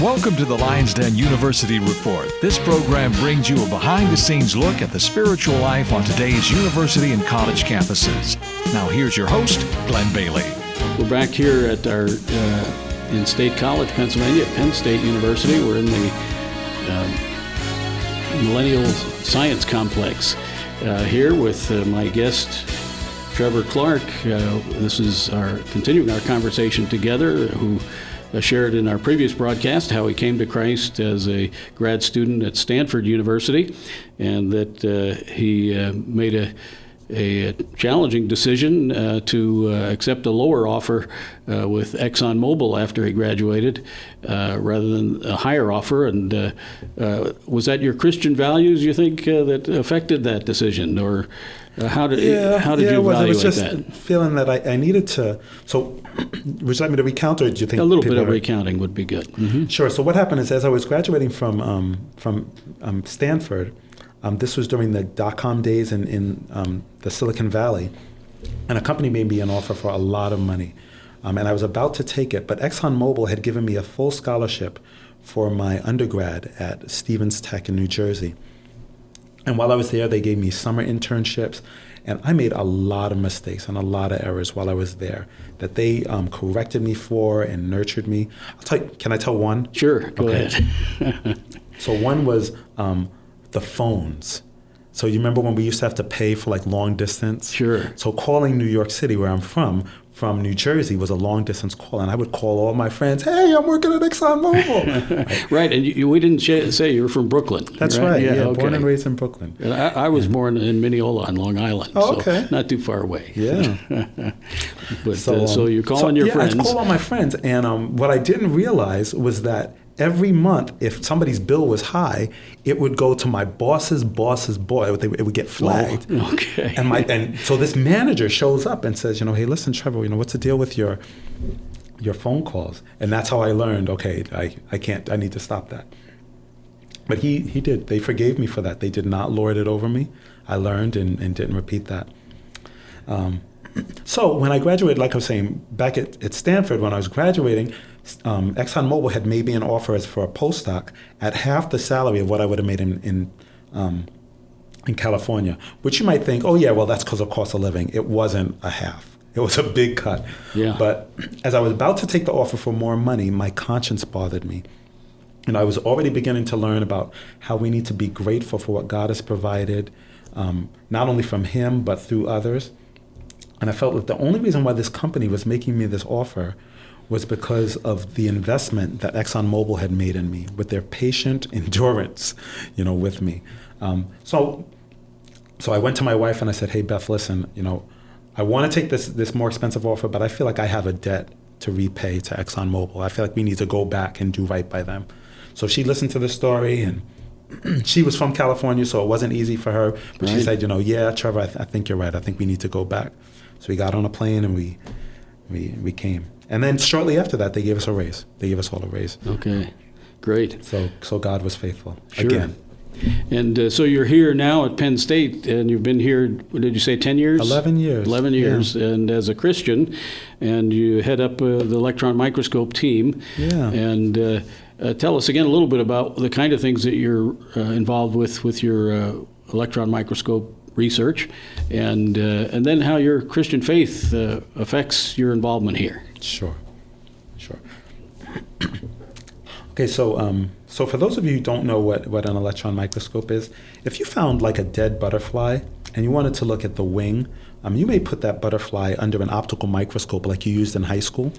Welcome to the Lions Den University Report. This program brings you a behind the scenes look at the spiritual life on today's university and college campuses. Now, here's your host, Glenn Bailey. We're back here at our uh, in State College, Pennsylvania, at Penn State University. We're in the uh, Millennium Science Complex uh, here with uh, my guest, Trevor Clark. Uh, this is our continuing our conversation together, who shared in our previous broadcast how he came to Christ as a grad student at Stanford University, and that uh, he uh, made a a challenging decision uh, to uh, accept a lower offer uh, with ExxonMobil after he graduated rather than a higher offer. And was that your Christian values, you think, that affected that decision? Or how did, yeah, how did yeah, you it was. evaluate It was just that? feeling that I, I needed to. So, would you like me to recount, or do you think A little bit of are- recounting would be good. hmm Sure. So what happened is, as I was graduating from um, from um, Stanford, um, this was during the dot com days in in um, the Silicon Valley, and a company made me an offer for a lot of money, um, and I was about to take it, but ExxonMobil had given me a full scholarship for my undergrad at Stevens Tech in New Jersey. And while I was there, they gave me summer internships. And I made a lot of mistakes and a lot of errors while I was there that they um, corrected me for and nurtured me. I'll tell you, can I tell one? Sure, go Okay. ahead. So one was um, the phones. So you remember when we used to have to pay for like long distance? Sure. So calling New York City, where I'm from, from New Jersey was a long distance call, and I would call all my friends. Hey, I'm working at ExxonMobil. right, and you, we didn't sh- say you were from Brooklyn. That's right. Yeah, born okay. and raised in Brooklyn. I, I was born in Mineola on Long Island, Oh, so okay. not too far away. Yeah. But so, uh, so um, you're calling so, your yeah, friends. I call all my friends, and um, what I didn't realize was that every month, if somebody's bill was high, it would go to my boss's boss's boy. It would, get flagged. Oh, okay. And my and so this manager shows up and says, you know, hey, listen, Trevor, you know, what's the deal with your your phone calls? And that's how I learned. Okay, I, I can't. I need to stop that. But he he did. They forgave me for that. They did not lord it over me. I learned and, and didn't repeat that. Um, so when I graduated, like I was saying, back at, at Stanford, when I was graduating, um, ExxonMobil had made me an offer as for a postdoc at half the salary of what I would have made in in, um, in California. Which you might think, oh yeah, well that's because of cost of living. It wasn't a half. It was a big cut. Yeah. But as I was about to take the offer for more money, my conscience bothered me. And I was already beginning to learn about how we need to be grateful for what God has provided, um, not only from Him, but through others. And I felt that the only reason why this company was making me this offer was because of the investment that ExxonMobil had made in me with their patient endurance, you know, with me. Um, so, so I went to my wife and I said, "Hey, Beth, listen, you know, I want to take this this more expensive offer, but I feel like I have a debt to repay to ExxonMobil. I feel like we need to go back and do right by them." So she listened to the story and she was from California, so it wasn't easy for her. But she said, you know, yeah, Trevor, I, th- I think you're right. I think we need to go back. So we got on a plane and we, we, we came. And then shortly after that, they gave us a raise. They gave us all a raise. okay, great. So, so God was faithful Sure. again. And uh, so you're here now at Penn State, and you've been here. What did you say? Ten years. 11 years, Eleven yeah. years, and as a Christian, and you head up uh, the electron microscope team. Yeah. And uh, uh, tell us again a little bit about the kind of things that you're uh, involved with with your uh, electron microscope research, and uh, and then how your Christian faith uh, affects your involvement here. Sure, sure. okay, so um, so for those of you who don't know what, what an electron microscope is, if you found like a dead butterfly and you wanted to look at the wing, um, you may put that butterfly under an optical microscope like you used in high school.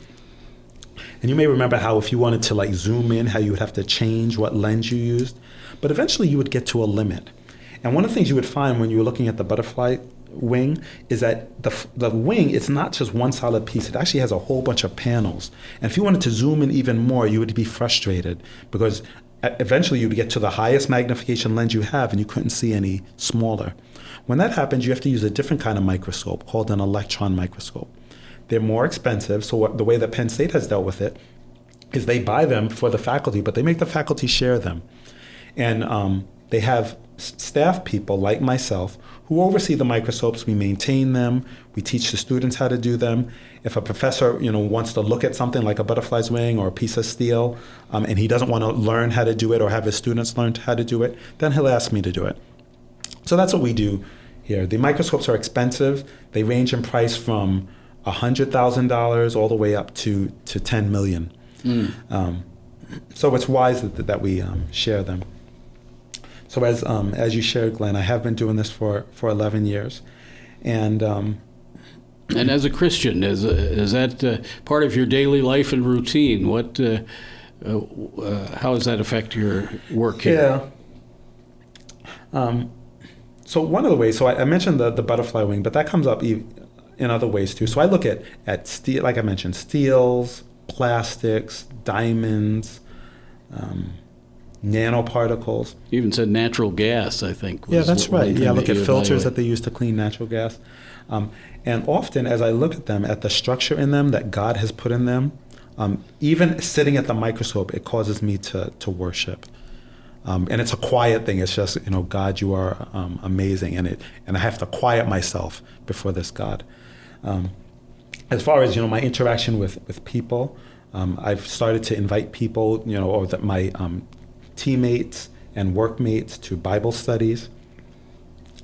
And you may remember how if you wanted to like zoom in, how you would have to change what lens you used. But eventually you would get to a limit. And one of the things you would find when you were looking at the butterfly wing is that the, the wing, it's not just one solid piece. It actually has a whole bunch of panels. And if you wanted to zoom in even more, you would be frustrated because eventually you'd get to the highest magnification lens you have and you couldn't see any smaller. When that happens, you have to use a different kind of microscope called an electron microscope. They're more expensive, so what, the way that Penn State has dealt with it is they buy them for the faculty, but they make the faculty share them. And um, they have staff people like myself who oversee the microscopes. We maintain them. We teach the students how to do them. If a professor, you know, wants to look at something like a butterfly's wing or a piece of steel, um, and he doesn't want to learn how to do it or have his students learn how to do it, then he'll ask me to do it. So that's what we do here. The microscopes are expensive. They range in price from $100,000 all the way up to, to 10 million. Mm. Um, so it's wise that, that we um, share them. So as, um, as you shared, Glenn, I have been doing this for, for 11 years. And, um, and as a Christian, is, is that uh, part of your daily life and routine? What, uh, uh, uh how does that affect your work here? Yeah. Um, so one of the ways, so I, I, mentioned the, the butterfly wing, but that comes up in other ways too. So I look at, at steel, like I mentioned, steels, plastics, diamonds, um, nanoparticles. You even said natural gas, I think. yeah, that's right. Yeah, look at filters evaluate. that they use to clean natural gas. Um, and often, as I look at them, at the structure in them that God has put in them, um, even sitting at the microscope, it causes me to, to worship. Um, and it's a quiet thing. It's just, you know, God, you are um, amazing. And, it, and I have to quiet myself before this God. Um, as far as, you know, my interaction with, with people, um, I've started to invite people, you know, or that my um, teammates and workmates to Bible studies.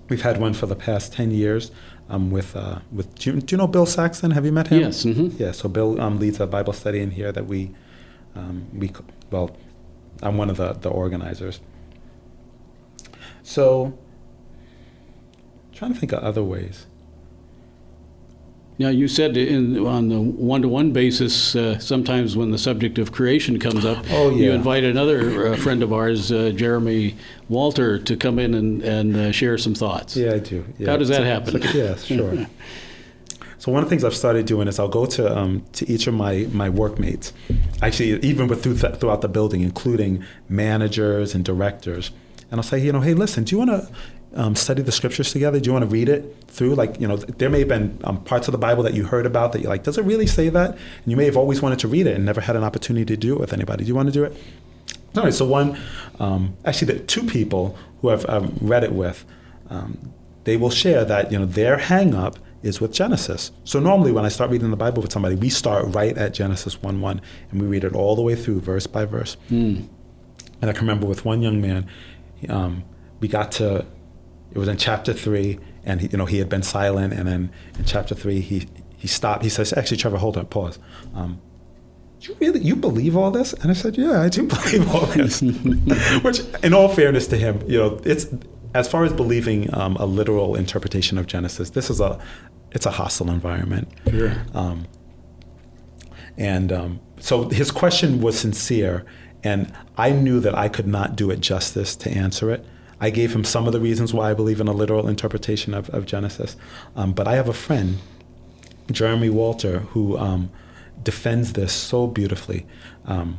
We've had one for the past 10 years um, with, uh, with do you, do you, know Bill Saxon? Have you met him? Yes. Mm-hmm. Yeah, so Bill um, leads a Bible study in here that we, um, we well, I'm one of the, the organizers. So, trying to think of other ways. Now, you said in, on the one to one basis, uh, sometimes when the subject of creation comes up, oh, yeah. you invite another uh, friend of ours, uh, Jeremy Walter, to come in and, and uh, share some thoughts. Yeah, I do. Yeah. How does that happen? Like, yeah, sure. So one of the things I've started doing is I'll go to um, to each of my my workmates, actually even with through th- throughout the building, including managers and directors, and I'll say, you know, hey, listen, do you want to um, study the scriptures together? Do you want to read it through? Like, you know, there may have been um, parts of the Bible that you heard about that you're like, does it really say that? And you may have always wanted to read it and never had an opportunity to do it with anybody. Do you want to do it? All right. So one, um, actually, the two people who I've read it with, um, they will share that you know their hang up is with Genesis. So normally when I start reading the Bible with somebody, we start right at Genesis 1 1 and we read it all the way through, verse by verse. Mm. And I can remember with one young man, um, we got to, it was in chapter 3, and he, you know, he had been silent, and then in chapter 3, he, he stopped. He says, actually, Trevor, hold on, pause. Um, you really you believe all this and i said yeah i do believe all this which in all fairness to him you know it's as far as believing um, a literal interpretation of genesis this is a it's a hostile environment. Sure. Um, and um, so his question was sincere, and I knew that I could not do it justice to answer it. I gave him some of the reasons why I believe in a literal interpretation of, of Genesis. Um, but I have a friend, Jeremy Walter, who um, defends this so beautifully. Um,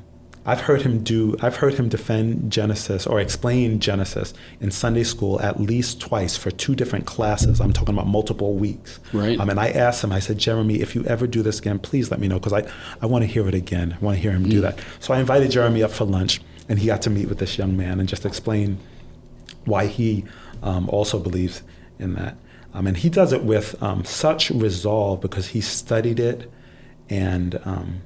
I've heard him do I've heard him defend Genesis or explain Genesis in Sunday school at least twice for two different classes. I'm talking about multiple weeks. Right. Um, and I asked him, I said, Jeremy, if you ever do this again, please let me know because I, I want to hear it again. I want to hear him mm. do that. So I invited Jeremy up for lunch and he got to meet with this young man and just explain why he um, also believes in that. Um, and he does it with um, such resolve because he studied it and um,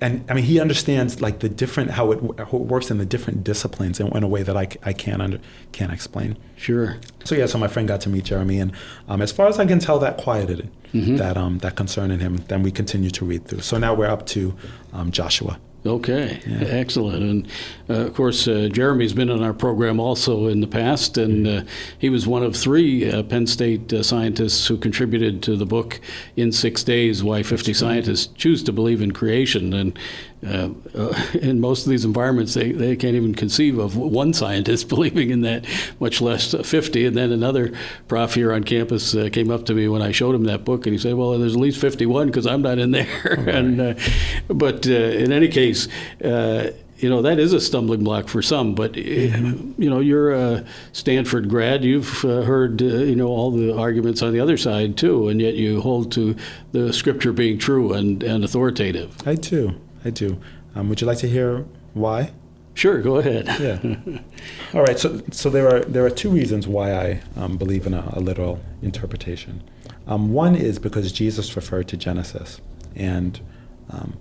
and I mean, he understands like the different how it, how it works in the different disciplines in, in a way that I, I can't under, can't explain. Sure. So yeah, so my friend got to meet Jeremy, and um, as far as I can tell, that quieted mm-hmm. that um, that concern in him. Then we continue to read through. So now we're up to um, Joshua. Okay, yeah. excellent. And uh, of course, uh, Jeremy's been on our program also in the past, and uh, he was one of three uh, Penn State uh, scientists who contributed to the book In Six Days Why 50 Scientists Choose to Believe in Creation. And uh, uh, in most of these environments, they, they can't even conceive of one scientist believing in that, much less 50. And then another prof here on campus uh, came up to me when I showed him that book, and he said, "Well, there's at least 51 because I'm not in there." Right. and uh, but uh, in any case. Uh, you know that is a stumbling block for some, but mm-hmm. you know you're a Stanford grad. You've heard you know all the arguments on the other side too, and yet you hold to the scripture being true and, and authoritative. I too. I do. Um, would you like to hear why? Sure, go ahead. Yeah. All right. So, so there are there are two reasons why I um, believe in a, a literal interpretation. Um, one is because Jesus referred to Genesis, and um,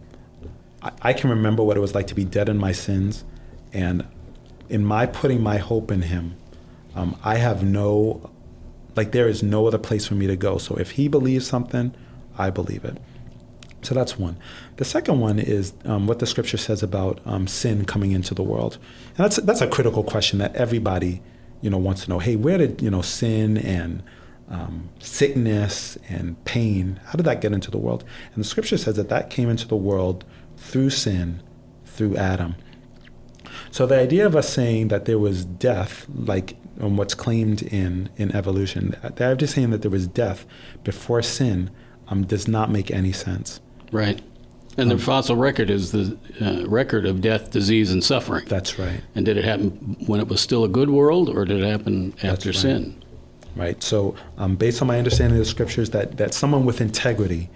I, I can remember what it was like to be dead in my sins, and in my putting my hope in Him, um, I have no, like there is no other place for me to go. So if He believes something, I believe it. So that's one. The second one is um, what the scripture says about um, sin coming into the world, and that's that's a critical question that everybody, you know, wants to know. Hey, where did you know sin and um, sickness and pain? How did that get into the world? And the scripture says that that came into the world through sin, through Adam. So the idea of us saying that there was death, like um, what's claimed in in evolution, the idea of just saying that there was death before sin, um, does not make any sense. Right. And the um, fossil record is the uh, record of death, disease, and suffering. That's right. And did it happen when it was still a good world, or did it happen after right. sin? Right. So, um, based on my understanding of the scriptures, that, that someone with integrity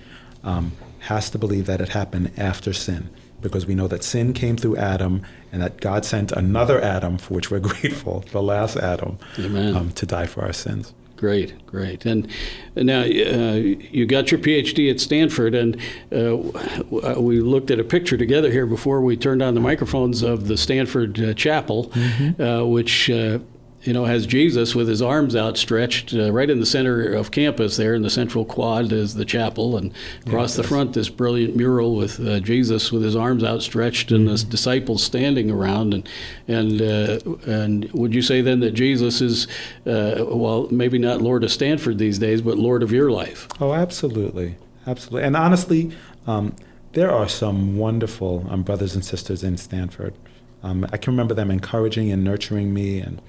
um, has to believe that it happened after sin, because we know that sin came through Adam, and that God sent another Adam, for which we're grateful, the last Adam, um, to die for our sins. Great, great. And now uh, you got your PhD at Stanford, and uh, we looked at a picture together here before we turned on the microphones of the Stanford uh, Chapel, mm-hmm. Uh, which uh, you know, has Jesus with his arms outstretched uh, right in the center of campus there in the central quad is the chapel, and across the front, this brilliant mural with uh, Jesus with his arms outstretched and mm-hmm. the disciples standing around. And and uh, and would you say then that Jesus is, uh, well, maybe not Lord of Stanford these days, but Lord of your life? Oh, absolutely, absolutely. And honestly, um, there are some wonderful um, brothers and sisters in Stanford. Um, I can remember them encouraging and nurturing me and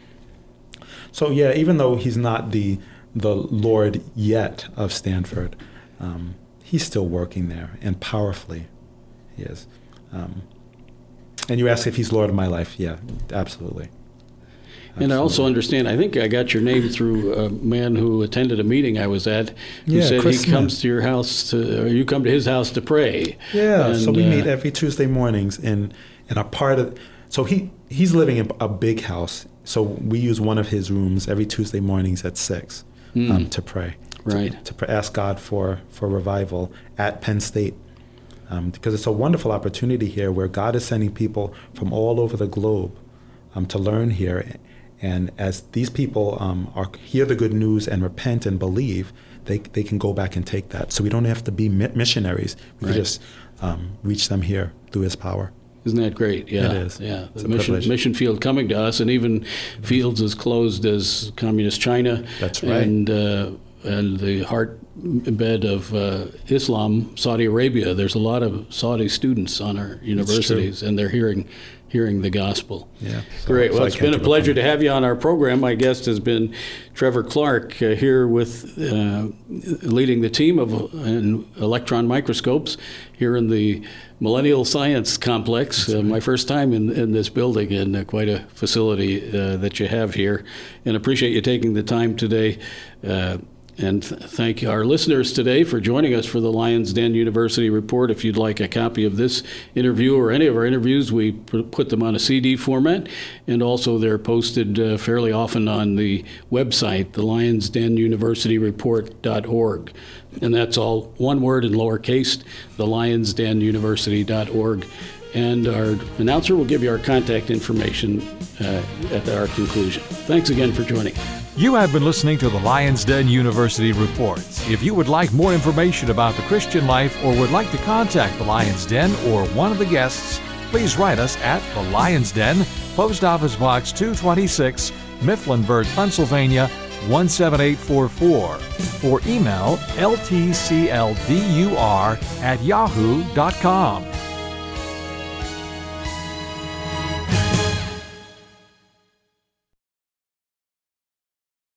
so yeah, even though he's not the the Lord yet of Stanford, um, he's still working there and powerfully. He is. Um, and you ask if he's Lord of my life? Yeah, absolutely. And I also understand. I think I got your name through a man who attended a meeting I was at, who yeah, said Chris he comes to your house to, or you come to his house to pray. Yeah. And, so we uh, meet every Tuesday mornings, and and a part of. So he he's living in a big house so we use one of his rooms every Tuesday mornings at six mm. um, to pray, right? To, to, ask God for for revival at Penn State, um, because it's a wonderful opportunity here where God is sending people from all over the globe um, to learn here, and as these people um, are hear the good news and repent and believe, they they can go back and take that. So we don't have to be missionaries. We right. can just um, reach them here through His power. Isn't that great? Yeah, it is. Yeah, the mission, mission, field coming to us, and even fields as closed as communist China. That's right. And uh, and the heartbed of uh, Islam, Saudi Arabia. There's a lot of Saudi students on our universities, and they're hearing hearing the gospel. Yeah. So, Great. Well, it's been a pleasure to have you on our program. My guest has been Trevor Clark uh, here with uh, leading the team of electron microscopes here in the Millennium Science Complex. Uh, my first time in, in this building and uh, quite a facility uh, that you have here. And appreciate you taking the time today and th- thank our listeners today for joining us for the Lions Den University Report. If you'd like a copy of this interview or any of our interviews, we put them on a CD format, and also they're posted uh, fairly often on the website, the Lions Den University Report.org. And that's all one word in lowercase, the Lions Den University.org. And our announcer will give you our contact information uh, at our conclusion. Thanks again for joining. You have been listening to the Lions Den University Reports. If you would like more information about the Christian life or would like to contact the Lions Den or one of the guests, please write us at the Lions Den, Post Office Box 226, Mifflinburg, Pennsylvania 17844, or email ltcldur at yahoo.com.